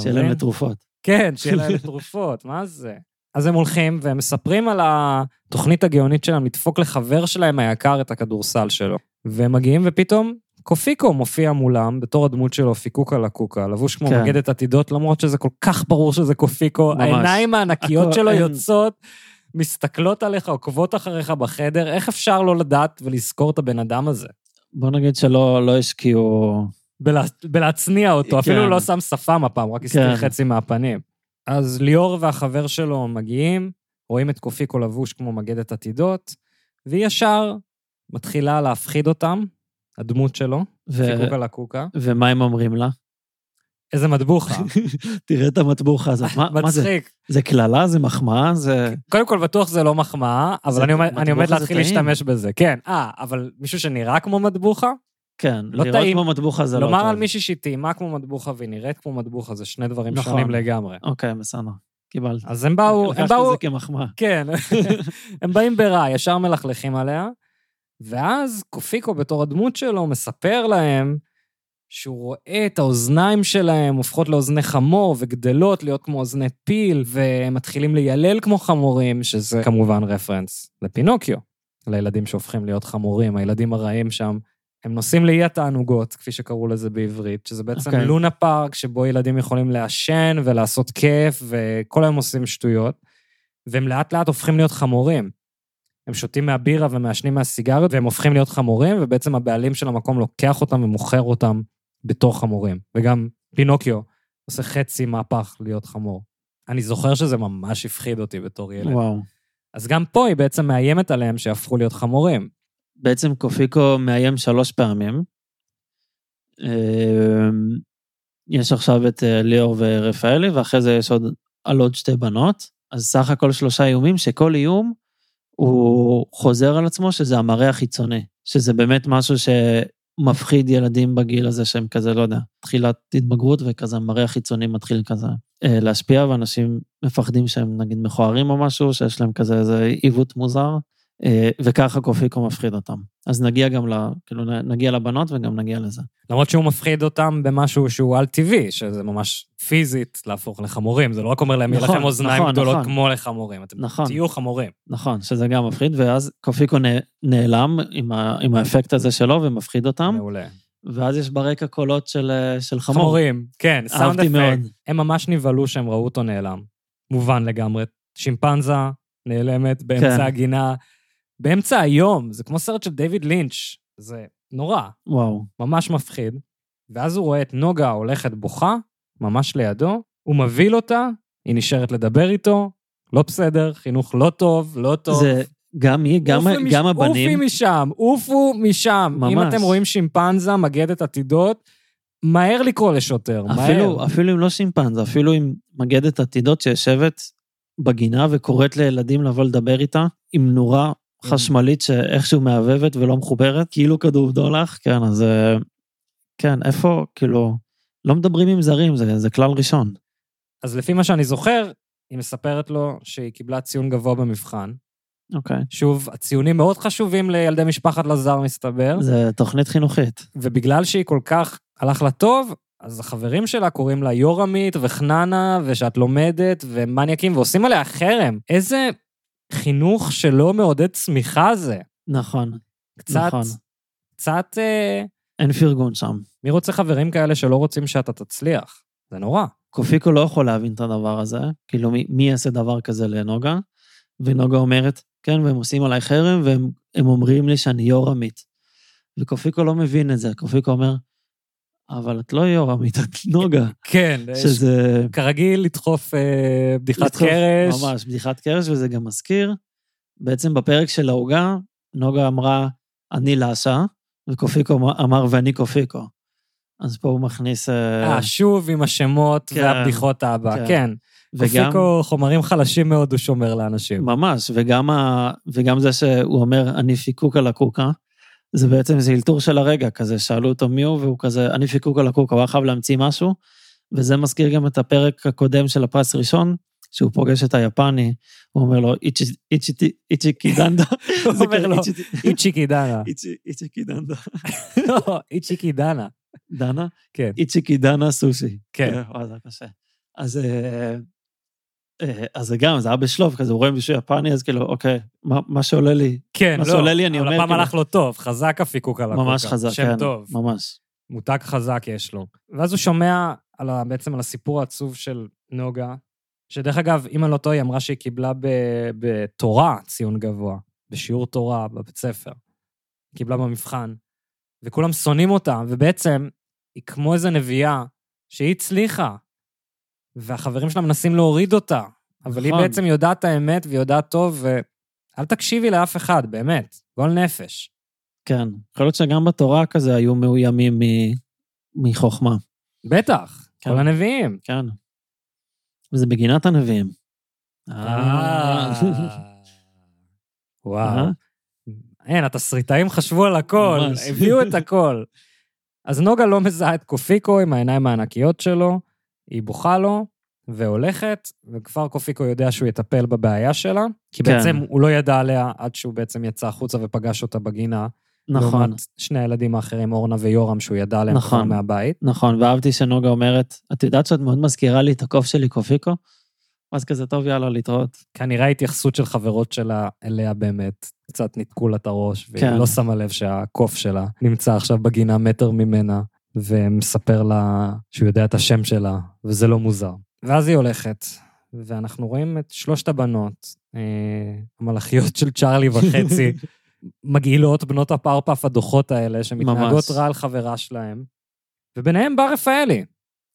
שיהיה להם? לתרופות. כן, שיהיה להם תרופות, מה זה? אז הם הולכים והם מספרים על התוכנית הגאונית שלהם לדפוק לחבר שלהם היקר את הכדורסל שלו. והם מגיעים ופתאום קופיקו מופיע מולם בתור הדמות שלו, פיקוקה לקוקה, לבוש כמו כן. מגדת עתידות, למרות שזה כל כך ברור שזה קופיקו. ממש. העיניים הענקיות שלו אין- יוצאות, מסתכלות עליך, עוקבות אחריך בחדר, איך אפשר לא לדעת ולזכור את הבן אדם הזה? בוא נגיד שלא לא השקיעו... בלה, בלהצניע אותו, אפילו כן. לא שם שפם הפעם, רק הסתיר כן. חצי מהפנים. אז ליאור והחבר שלו מגיעים, רואים את קופיקו לבוש כמו מגדת עתידות, והיא ישר מתחילה להפחיד אותם, הדמות שלו, ו... פיקוקה לקוקה. ומה הם אומרים לה? איזה מטבוחה. תראה את המטבוחה הזאת. מה, מה זה? זה קללה? זה מחמאה? זה... קודם כל, בטוח זה לא מחמאה, אבל זה- אני עומד- אני עומד להתחיל טעים. להשתמש בזה. כן, אה, אבל מישהו שנראה כמו מטבוחה? כן, לא לראות טעים. כמו מטבוחה זה לא טוב. לומר על מישהי שהיא טעימה כמו מטבוחה והיא נראית כמו מטבוחה, זה שני דברים נכון. שונים לגמרי. אוקיי, בסדר. קיבלת. אז הם באו, הם לקחתי באו, את זה כמחמאה. כן, הם באים ברע, ישר מלכלכים עליה, ואז קופיקו בתור הדמות שלו מספר להם שהוא רואה את האוזניים שלהם הופכות לאוזני חמור וגדלות להיות כמו אוזני פיל, והם מתחילים ליילל כמו חמורים, שזה כמובן רפרנס לפינוקיו, לילדים שהופכים להיות חמורים, הילדים הרעים שם. הם נוסעים לאי התענוגות, כפי שקראו לזה בעברית, שזה בעצם okay. אוקיי. לונה פארק, שבו ילדים יכולים לעשן ולעשות כיף, וכל היום עושים שטויות, והם לאט לאט הופכים להיות חמורים. הם שותים מהבירה ומעשנים מהסיגריות, והם הופכים להיות חמורים, ובעצם הבעלים של המקום לוקח אותם ומוכר אותם בתור חמורים. וגם פינוקיו עושה חצי מהפך להיות חמור. אני זוכר שזה ממש הפחיד אותי בתור ילד. וואו. אז גם פה היא בעצם מאיימת עליהם שיהפכו להיות חמורים. בעצם קופיקו מאיים שלוש פעמים. אמ, יש עכשיו את אה, ליאור ורפאלי, ואחרי זה יש עוד על עוד שתי בנות. אז סך הכל שלושה איומים, שכל איום הוא חוזר על עצמו, שזה המראה החיצוני. שזה באמת משהו שמפחיד ילדים בגיל הזה, שהם כזה, לא יודע, תחילת התבגרות, וכזה המראה החיצוני מתחיל כזה אה, להשפיע, ואנשים מפחדים שהם נגיד מכוערים או משהו, שיש להם כזה איזה עיוות מוזר. אה, וככה קופיקו מפחיד אותם. אז נגיע גם ל... כאילו, נגיע לבנות וגם נגיע לזה. למרות שהוא מפחיד אותם במשהו שהוא על-טבעי, שזה ממש פיזית להפוך לחמורים. זה לא רק אומר להם, יהיה נכון, לכם אוזניים נכון, גדולות נכון. כמו לחמורים. אתם נכון. תהיו חמורים. נכון, שזה גם מפחיד, ואז קופיקו נעלם עם, ה... עם האפקט הזה שלו ומפחיד אותם, מעולה. ואז יש ברקע קולות של, אה, של חמור. חמורים, כן, סאונד. אפקט. הם ממש נבהלו שהם ראו אותו נעלם. מובן לגמרי. שימפנזה נעלמת באמצע כן. הגינה, באמצע היום, זה כמו סרט של דיוויד לינץ', זה נורא, וואו, ממש מפחיד. ואז הוא רואה את נוגה הולכת בוכה, ממש לידו, הוא מבהיל אותה, היא נשארת לדבר איתו, לא בסדר, חינוך לא טוב, לא טוב. זה גם היא, גם, עופי מש- גם עופי הבנים, משם, עופו משם. אם ממש. אתם רואים שימפנזה, מגדת עתידות, מהר לקרוא לשוטר, מהר. אפילו, אפילו אם לא שימפנזה, אפילו עם מגדת עתידות שיושבת בגינה וקוראת לילדים לבוא לדבר איתה, עם נורה חשמלית שאיכשהו מהבהבת ולא מחוברת, כאילו כדור בדולח, כן, אז אה, כן, איפה, כאילו, לא מדברים עם זרים, זה, זה כלל ראשון. אז לפי מה שאני זוכר, היא מספרת לו שהיא קיבלה ציון גבוה במבחן. אוקיי. שוב, הציונים מאוד חשובים לילדי משפחת לזר, מסתבר, זה תוכנית חינוכית. ובגלל שהיא כל כך הלך לה טוב, אז החברים שלה קוראים לה יורמית וחננה, ושאת לומדת, ומניאקים, ועושים עליה חרם. איזה חינוך שלא מעודד צמיחה זה. נכון, קצת, נכון. קצת, אה, אין פרגון שם. מי רוצה חברים כאלה שלא רוצים שאתה תצליח? זה נורא. קופיקו לא יכול להבין את הדבר הזה, כאילו מי, מי יעשה דבר כזה לנוגה? ונוגה אומרת, כן, והם עושים עליי חרם, והם הם אומרים לי שאני יורמית. וקופיקו לא מבין את זה, קופיקו אומר, אבל את לא יורמית, את נוגה. כן, שזה... כרגיל לדחוף אה, בדיחת לדחוף- קרש. ממש, בדיחת קרש, וזה גם מזכיר. בעצם בפרק של העוגה, נוגה אמרה, אני לאשה, וקופיקו אמר- אמר, ואני קופיקו. אז פה הוא מכניס... אה, אה, שוב עם השמות כן, והבדיחות האבא, כן. כן. וגם, קופיקו חומרים חלשים מאוד הוא שומר לאנשים. ממש, וגם, ה, וגם זה שהוא אומר, אני פיקוק על הקוקה, זה בעצם, זה אלתור של הרגע, כזה, שאלו אותו מי הוא, והוא כזה, אני פיקוק על הקוקה, הוא היה חייב להמציא משהו, וזה מזכיר גם את הפרק הקודם של הפרס הראשון, שהוא פוגש את היפני, הוא אומר לו, "איצ'י- איצ'י- איצ'יקי דנדה. הוא אומר כזה, לו, "איצ'י- איצ'יקי דנה. איצ'י- איצ'יקי דנדה. לא, איצ'יקי דנה. דנה? כן. איצ'יקי דנה סושי. כן. וואי, זה קשה. אז, אה, אה, אז זה גם, זה היה בשלוף כזה, הוא רואה מישהו יפני, אז כאילו, אוקיי, מה, מה שעולה לי, כן, מה לא. שעולה לי, אני אבל אומר, הפעם כאילו- הלך לו טוב, חזק הפיקוק על הקוקה. ממש חזק, שם כן, טוב. ממש. מותג חזק יש לו. ואז הוא שומע על ה, בעצם על הסיפור העצוב של נוגה, שדרך אגב, אם אני לא טועה, היא אמרה שהיא קיבלה בתורה ציון גבוה, בשיעור תורה בבית ספר. קיבלה במבחן, וכולם שונאים אותה, ובעצם היא כמו איזה נביאה שהיא הצליחה, והחברים שלה מנסים להוריד אותה, אבל היא נכון. בעצם יודעת את האמת ויודעת טוב, ואל תקשיבי לאף אחד, באמת, גול נפש. כן. יכול להיות שגם בתורה כזה היו מאוימים מ- מחוכמה, בטח, כן. כל הנביאים. כן. וזה בגינת הנביאים. אה. וואו. אה? אין, התסריטאים חשבו על הכל. הביאו את הכל. אז נוגה לא מזהה את קופיקו עם העיניים הענקיות שלו, היא בוכה לו והולכת, וכבר קופיקו יודע שהוא יטפל בבעיה שלה, כי כן. בעצם הוא לא ידע עליה עד שהוא בעצם יצא החוצה ופגש אותה בגינה. נכון, לעומת שני הילדים האחרים, אורנה ויורם, שהוא ידע עליהם נכון. מהבית. נכון, ואהבתי שנוגה אומרת, את יודעת שאת מאוד מזכירה לי את הקוף שלי, קופיקו? אז כזה, טוב, יאללה, להתראות. כנראה ההתייחסות של חברות שלה אליה באמת, קצת ניתקו לה את הראש, והיא כן. לא שמה לב שהקוף שלה נמצא עכשיו בגינה מטר ממנה, ומספר לה שהוא יודע את השם שלה, וזה לא מוזר. ואז היא הולכת, ואנחנו רואים את שלושת הבנות, אה, המלאכיות של צ'ארלי וחצי, מגעילות בנות הפרפף הדוחות האלה, שמתנהגות ממש. רע על חברה שלהם, וביניהם בר רפאלי.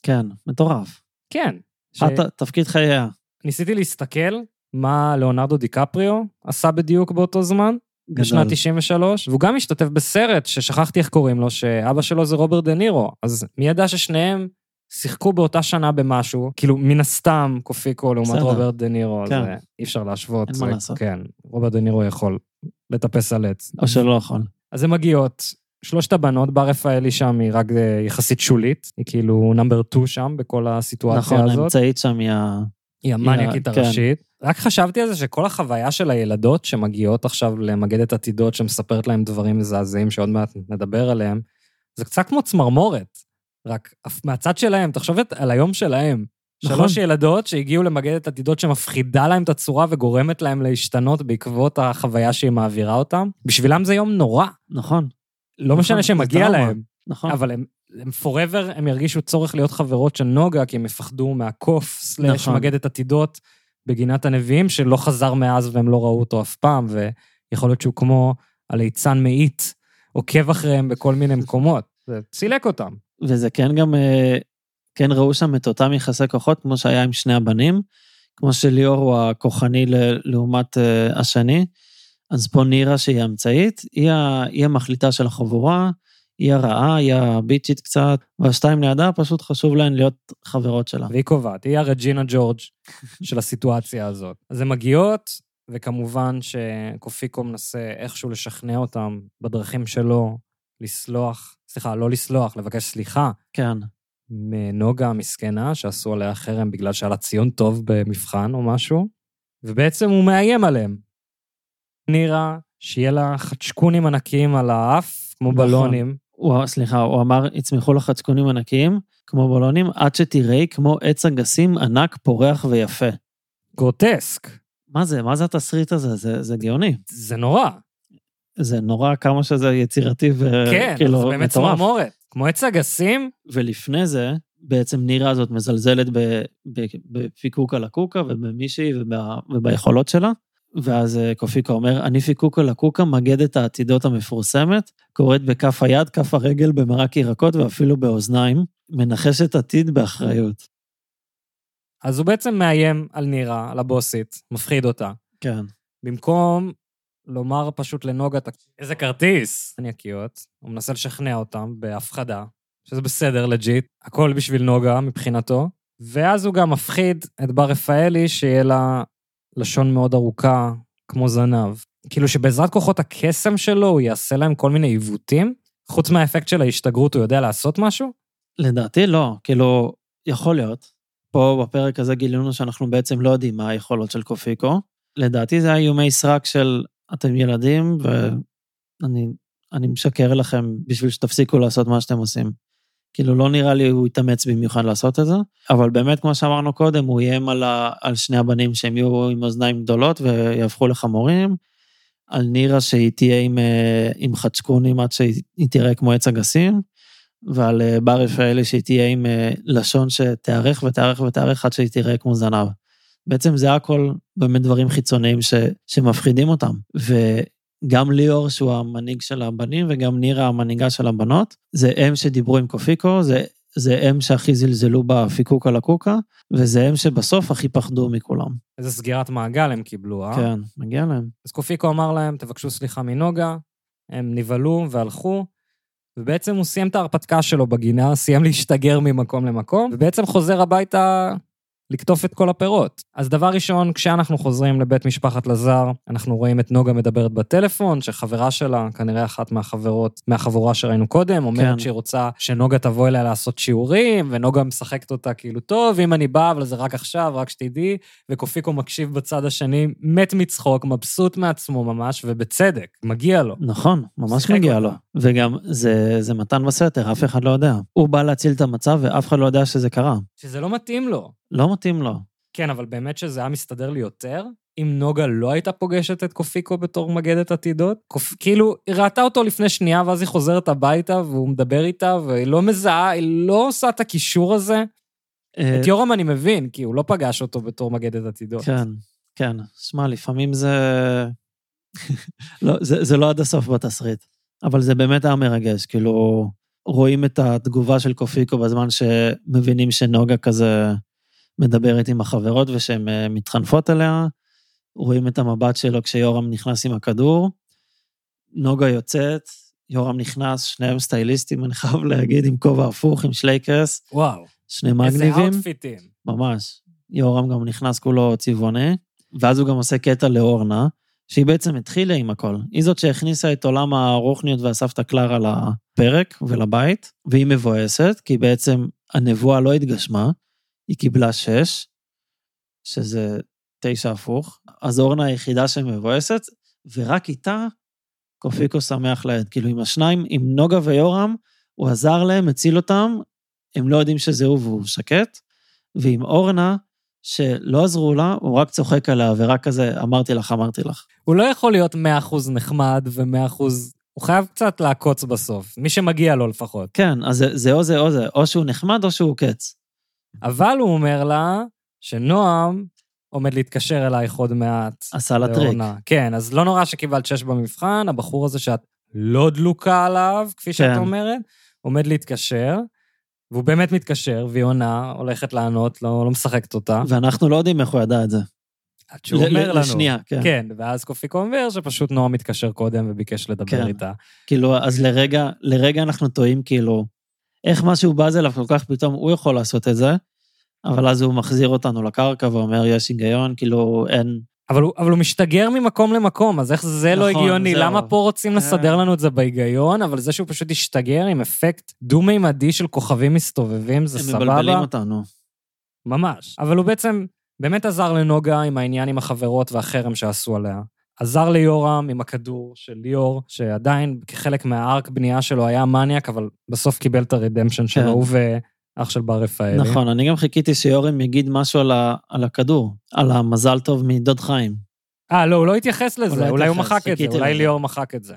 כן, מטורף. כן. ש- אחת תפקיד חייה. ניסיתי להסתכל מה ליאונרדו דיקפריו עשה בדיוק באותו זמן, גדול. בשנת 93, והוא גם השתתף בסרט ששכחתי איך קוראים לו, שאבא שלו זה רוברט דה נירו. אז מי ידע ששניהם שיחקו באותה שנה במשהו, כאילו מן הסתם קופיקו לעומת. רוברט דה נירו, אז כן. אה, אי אפשר להשוות. אין זה- מה לעשות. כן, רוברט דה נירו יכול לטפס על עץ. או שלא יכול. אז הן מגיעות, שלושת הבנות, בר רפאלי שם היא רק אה, יחסית שולית, היא כאילו נאמבר 2 שם בכל הסיטואציה נכון, הזאת. האמצעית שם היא ה... היא המניאקית כן. הראשית. רק חשבתי על זה שכל החוויה של הילדות שמגיעות עכשיו למגדת עתידות, שמספרת להם דברים מזעזעים שעוד מעט נדבר עליהם, זה קצת כמו צמרמורת. רק מהצד שלהם, תחשוב על היום שלהם. נכון. שלוש ילדות שהגיעו למגדת עתידות שמפחידה להם את הצורה וגורמת להם להשתנות בעקבות החוויה שהיא מעבירה אותם. בשבילם זה יום נורא. נכון, לא משנה נכון, זה שמגיע. להם, נכון. אבל הם, הם forever, הם ירגישו צורך להיות חברות של נוגה, כי הם יפחדו מהקוף, סלאש נכון. מגדת עתידות בגינת הנביאים, שלא חזר מאז והם לא ראו אותו אף פעם, ויכול להיות שהוא כמו הליצן מאית, עוקב אחריהם בכל מיני מקומות. זה צילק אותם. וזה כן גם, אה, כן ראו שם את אותם יחסי כוחות, כמו שהיה עם שני הבנים, כמו שליאור הוא הכוחני לעומת אה, השני, אז פה נירה שהיא האמצעית, היא, היא המחליטה של החבורה, היא הרעה, היא הביצ'ית קצת, והשתיים לידה פשוט חשוב להן להיות חברות שלה. והיא קובעת, היא הרג'ינה ג'ורג' של הסיטואציה הזאת. אז הן מגיעות, וכמובן שקופיקו מנסה איכשהו לשכנע אותם בדרכים שלו, לסלוח, סליחה, לא לסלוח, לבקש סליחה כן, מנוגה המסכנה, שעשו עליה חרם בגלל שהיה לה ציון טוב במבחן או משהו, ובעצם הוא מאיים עליהם. נראה שיהיה לה חדשקונים ענקיים על האף, כמו נכון. בלונים. הוא, סליחה, הוא אמר, יצמחו לך חצקונים ענקיים, כמו בלונים, עד שתראי כמו עץ אגסים ענק, פורח ויפה. גרוטסק. מה זה? מה זה התסריט הזה? זה, זה גאוני. זה נורא. זה נורא כמה שזה יצירתי וכאילו כן, כאילו, זה באמת מטורף. צמרמורת. כמו עץ אגסים, ולפני זה, בעצם נירה הזאת מזלזלת ב- ב- בפיקוקה לקוקה ובמישהי וב, וביכולות שלה. ואז אה, קופיקה אומר, אני פיקוקה לקוקה, מגדת העתידות המפורסמת, קוראת בכף היד, כף הרגל, במרק ירקות ואפילו באוזניים, מנחשת עתיד באחריות. אז הוא בעצם מאיים על נירה, על הבוסית, מפחיד אותה. כן. במקום לומר פשוט לנוגה, "תק- איזה כרטיס, ענקיות, הוא מנסה לשכנע אותם בהפחדה, שזה בסדר, legit, הכל בשביל נוגה מבחינתו, ואז הוא גם מפחיד את בר רפאלי, שיהיה לה לשון מאוד ארוכה, כמו זנב. כאילו שבעזרת כוחות הקסם שלו, הוא יעשה להם כל מיני עיוותים, חוץ מהאפקט של ההשתגרות, הוא יודע לעשות משהו? לדעתי לא, כאילו, יכול להיות. פה בפרק הזה גילינו שאנחנו בעצם לא יודעים מה היכולות של קופיקו. לדעתי זה היה איומי סרק של אתם ילדים, ואני אני משקר לכם בשביל שתפסיקו לעשות מה שאתם עושים. כאילו, לא נראה לי הוא יתאמץ במיוחד לעשות את זה, אבל באמת, כמו שאמרנו קודם, הוא איים על, על שני הבנים שהם יהיו עם אוזניים גדולות ויהפכו לחמורים, על נירה שהיא תהיה עם, אה, עם חדשקונים עד שהיא תראה כמו עץ אגסים, ועל אה, בר רפאלי שהיא תהיה עם אה, לשון שתארך ותארך ותארך עד שהיא תראה כמו זנב. בעצם זה הכל באמת דברים חיצוניים ש, שמפחידים אותם. וגם ליאור, שהוא המנהיג של הבנים, וגם נירה המנהיגה של הבנות, זה הם שדיברו עם קופיקו, זה, זה הם שהכי זלזלו בפיקוק על הקוקה, וזה הם שבסוף הכי פחדו מכולם. איזה סגירת מעגל הם קיבלו, אה? כן, מגיע להם. אז קופיקו אמר להם, תבקשו סליחה מנוגה, הם נבהלו והלכו, ובעצם הוא סיים את ההרפתקה שלו בגינה, סיים להשתגר ממקום למקום, ובעצם חוזר הביתה לקטוף את כל הפירות. אז דבר ראשון, כשאנחנו חוזרים לבית משפחת לזר, אנחנו רואים את נוגה מדברת בטלפון, שחברה שלה, כנראה אחת מהחברות, מהחבורה שראינו קודם, אומרת כן. שהיא רוצה שנוגה תבוא אליה לעשות שיעורים, ונוגה משחקת אותה כאילו, טוב, אם אני באה, אבל זה רק עכשיו, רק שתדעי, וקופיקו מקשיב בצד השני, מת מצחוק, מבסוט מעצמו ממש, ובצדק, מגיע לו. נכון, ממש מגיע אותה. לו. וגם זה, זה מתן בסתר, אף אחד לא יודע. הוא בא להציל את המצב ואף אחד לא יודע שזה קרה. שזה לא מתאים לו. לא מתאים לו. כן, אבל באמת שזה היה מסתדר לי יותר, אם נוגה לא הייתה פוגשת את קופיקו בתור מגדת עתידות. קופ... כאילו, היא ראתה אותו לפני שנייה, ואז היא חוזרת הביתה, והוא מדבר איתה, והיא לא מזהה, היא לא עושה את הקישור הזה. אה, את יורם אני מבין, כי הוא לא פגש אותו בתור מגדת עתידות. כן, כן. שמע, לפעמים זה... לא, זה, זה לא עד הסוף בתסריט, אבל זה באמת היה מרגש, כאילו, רואים את התגובה של קופיקו בזמן שמבינים שנוגה כזה מדברת עם החברות ושהן אה, מתחנפות אליה, רואים את המבט שלו כשיורם נכנס עם הכדור, נוגה יוצאת, יורם נכנס, שניהם סטייליסטים, אני חייב להגיד, עם כובע הפוך, עם שלייקס, וואו, שני איזה מגניבים. אאוטפיטים. ממש. יורם גם נכנס כולו צבעוני, ואז הוא גם עושה קטע לאורנה, שהיא בעצם התחילה עם הכל. היא זאת שהכניסה את עולם הרוחניות והסבתא קלרה לפרק ולבית, והיא מבואסת, כי בעצם הנבואה לא התגשמה, היא קיבלה שש, שזה תשע הפוך. אז אורנה היחידה שמבואסת, ורק איתה קופיקו שמח לאיד. כאילו עם השניים, עם נוגה ויורם, הוא עזר להם, הציל אותם, הם לא יודעים שזה הוא והוא שקט. ועם אורנה, שלא עזרו לה, הוא רק צוחק עליה, ורק כזה, אמרתי לך, אמרתי לך. הוא לא יכול להיות 100% נחמד ו-100%... הוא חייב קצת לעקוץ בסוף, מי שמגיע לו לפחות. כן, אז זה, זה או זה או זה, או שהוא נחמד או שהוא קץ. אבל הוא אומר לה שנועם עומד להתקשר אלייך עוד מעט. עשה לה טריק. כן, אז לא נורא שקיבלת שש במבחן, הבחור הזה שאת לא דלוקה עליו, כפי שאת כן. אומרת, עומד להתקשר, והוא באמת מתקשר, והיא עונה, הולכת לענות, לא, לא משחקת אותה. ואנחנו לא יודעים איך הוא ידע את זה. עד שהוא ל- אומר לנו. לשנייה, כן. כן, ואז קופיקו אומר שפשוט נועם מתקשר קודם וביקש לדבר כן. איתה. כאילו, אז לרגע, לרגע אנחנו טועים, כאילו, איך משהו בז אליו כל כך פתאום, הוא יכול לעשות את זה, אבל אז הוא מחזיר אותנו לקרקע ואומר, יש היגיון, כאילו, אין... אבל הוא, אבל הוא משתגר ממקום למקום, אז איך זה לא נכון, הגיוני? זהו. למה פה רוצים כן. לסדר לנו את זה בהיגיון, אבל זה שהוא פשוט השתגר עם אפקט דו-מימדי של כוכבים מסתובבים, זה הם סבבה? מבלבלים אותנו. ממש. אבל הוא בעצם באמת עזר לנוגה עם העניין עם החברות והחרם שעשו עליה. עזר ליורם עם הכדור של ליאור, שעדיין כחלק מהארק בנייה שלו היה מניאק, אבל בסוף קיבל את הרדמפשן שלו, כן. ואח של בר רפאלי. נכון, אני גם חיכיתי שיורם יגיד משהו על, ה, על הכדור, על המזל טוב מדוד חיים. אה, לא, הוא לא התייחס לזה, לא אולי הוא מחק את זה, חיכיתי אולי לזה. ליאור מחק את זה.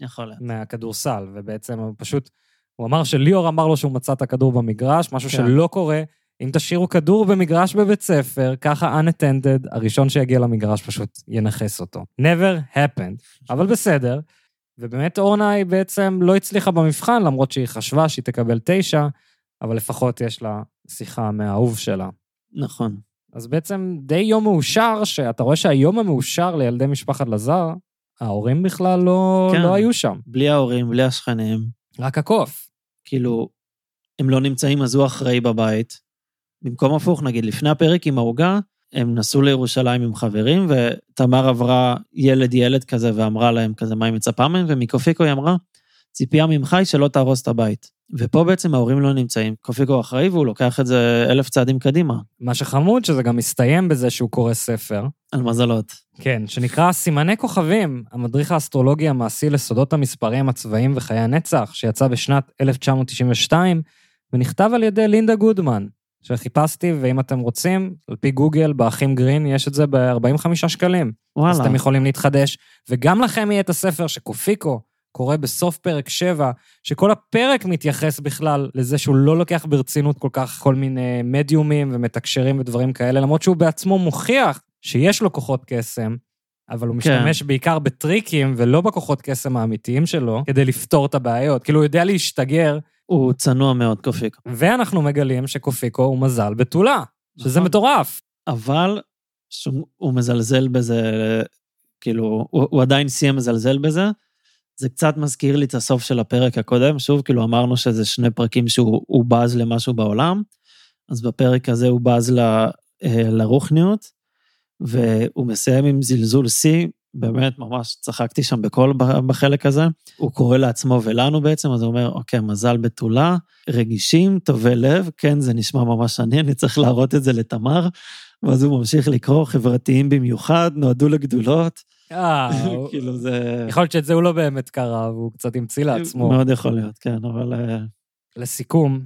יכול להיות. מהכדורסל, ובעצם הוא פשוט, הוא אמר שליאור אמר לו שהוא מצא את הכדור במגרש, משהו כן. שלא קורה. אם תשאירו כדור במגרש בבית ספר, ככה unattended, הראשון שיגיע למגרש פשוט ינכס אותו. never happened, אבל בסדר. ובאמת אורנה היא בעצם לא הצליחה במבחן, למרות שהיא חשבה שהיא תקבל תשע, אבל לפחות יש לה שיחה מהאהוב שלה. נכון. אז בעצם די יום מאושר, שאתה רואה שהיום המאושר לילדי משפחת לזר, ההורים בכלל לא, כן. לא היו שם, בלי ההורים, בלי השכנים, רק הקוף. כאילו, הם לא נמצאים, אז הוא אחראי בבית. במקום הפוך, נגיד, לפני הפרק עם העוגה, הם נסעו לירושלים עם חברים, ותמר עברה ילד-ילד כזה ואמרה להם כזה מה היא מצפה מהם, ומקופיקו היא אמרה, ציפייה ממך היא שלא תהרוס את הבית. ופה בעצם ההורים לא נמצאים, קופיקו אחראי והוא לוקח את זה אלף צעדים קדימה, מה שחמוד, שזה גם מסתיים בזה שהוא קורא ספר. על מזלות. כן, שנקרא סימני כוכבים, המדריך האסטרולוגי המעשי לסודות המספרים, הצבעים וחיי הנצח, שיצא בשנת 1992, ונכתב על ידי לינדה גודמן, שחיפשתי, ואם אתם רוצים, על פי גוגל, באחים גרין, יש את זה ב-45 שקלים. אז וואלה. אתם יכולים להתחדש, וגם לכם יהיה את הספר שקופיקו קורא בסוף פרק 7, שכל הפרק מתייחס בכלל לזה שהוא לא לוקח ברצינות כל כך כל מיני מדיומים ומתקשרים ודברים כאלה, למרות שהוא בעצמו מוכיח שיש לו כוחות קסם, אבל הוא כן. משתמש בעיקר בטריקים ולא בכוחות קסם האמיתיים שלו, כדי לפתור את הבעיות. כאילו, הוא יודע להשתגר, הוא צנוע מאוד, קופיקו. ואנחנו מגלים שקופיקו הוא מזל בתולה, שזה נכון. מטורף. אבל שהוא הוא מזלזל בזה, כאילו, הוא, הוא עדיין סיים מזלזל בזה. זה קצת מזכיר לי את הסוף של הפרק הקודם, שוב, כאילו אמרנו שזה שני פרקים שהוא הוא בז למשהו בעולם, אז בפרק הזה הוא בז ל, אה, לרוחניות, והוא מסיים עם זלזול שיא, באמת ממש צחקתי שם בכל ב- בחלק הזה. הוא קורא לעצמו ולנו בעצם, אז הוא אומר, אוקיי, מזל בתולה, רגישים, טובי לב, כן, זה נשמע ממש עני, אני צריך להראות את זה לתמר. ואז הוא ממשיך לקרוא, חברתיים במיוחד, נועדו לגדולות. אה, כאילו זה... יכול להיות שאת זה הוא לא באמת קרא, והוא קצת המציא לעצמו. מאוד יכול להיות, כן, אבל אה, לסיכום,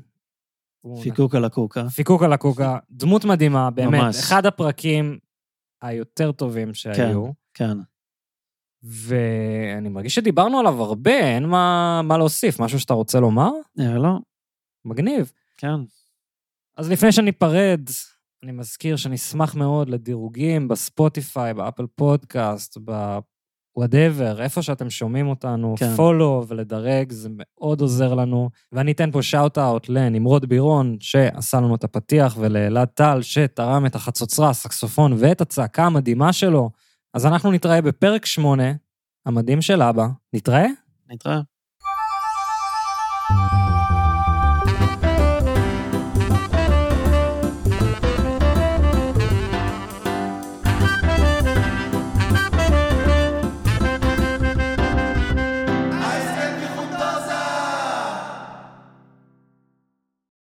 פיקוק על הקוקה. פיקוק על הקוקה, דמות מדהימה, באמת, ממש. אחד הפרקים היותר טובים שהיו, כן. ואני מרגיש שדיברנו עליו הרבה, אין מה, מה להוסיף, משהו שאתה רוצה לומר? אה, לא, מגניב. כן. אז לפני שניפרד, אני מזכיר שנשמח מאוד לדירוגים בספוטיפיי, באפל פודקאסט, ב-whatever, איפה שאתם שומעים אותנו, כן. follow ולדרג, זה מאוד עוזר לנו. ואני אתן פה shout-out לנמרוד בירון, שעשה לנו את הפתיח, ולאלעד טל, שתרם את החצוצרה, הסקסופון ואת הצעקה המדהימה שלו. אז אנחנו נתראה בפרק 8, המדהים של אבא. נתראה? נתראה.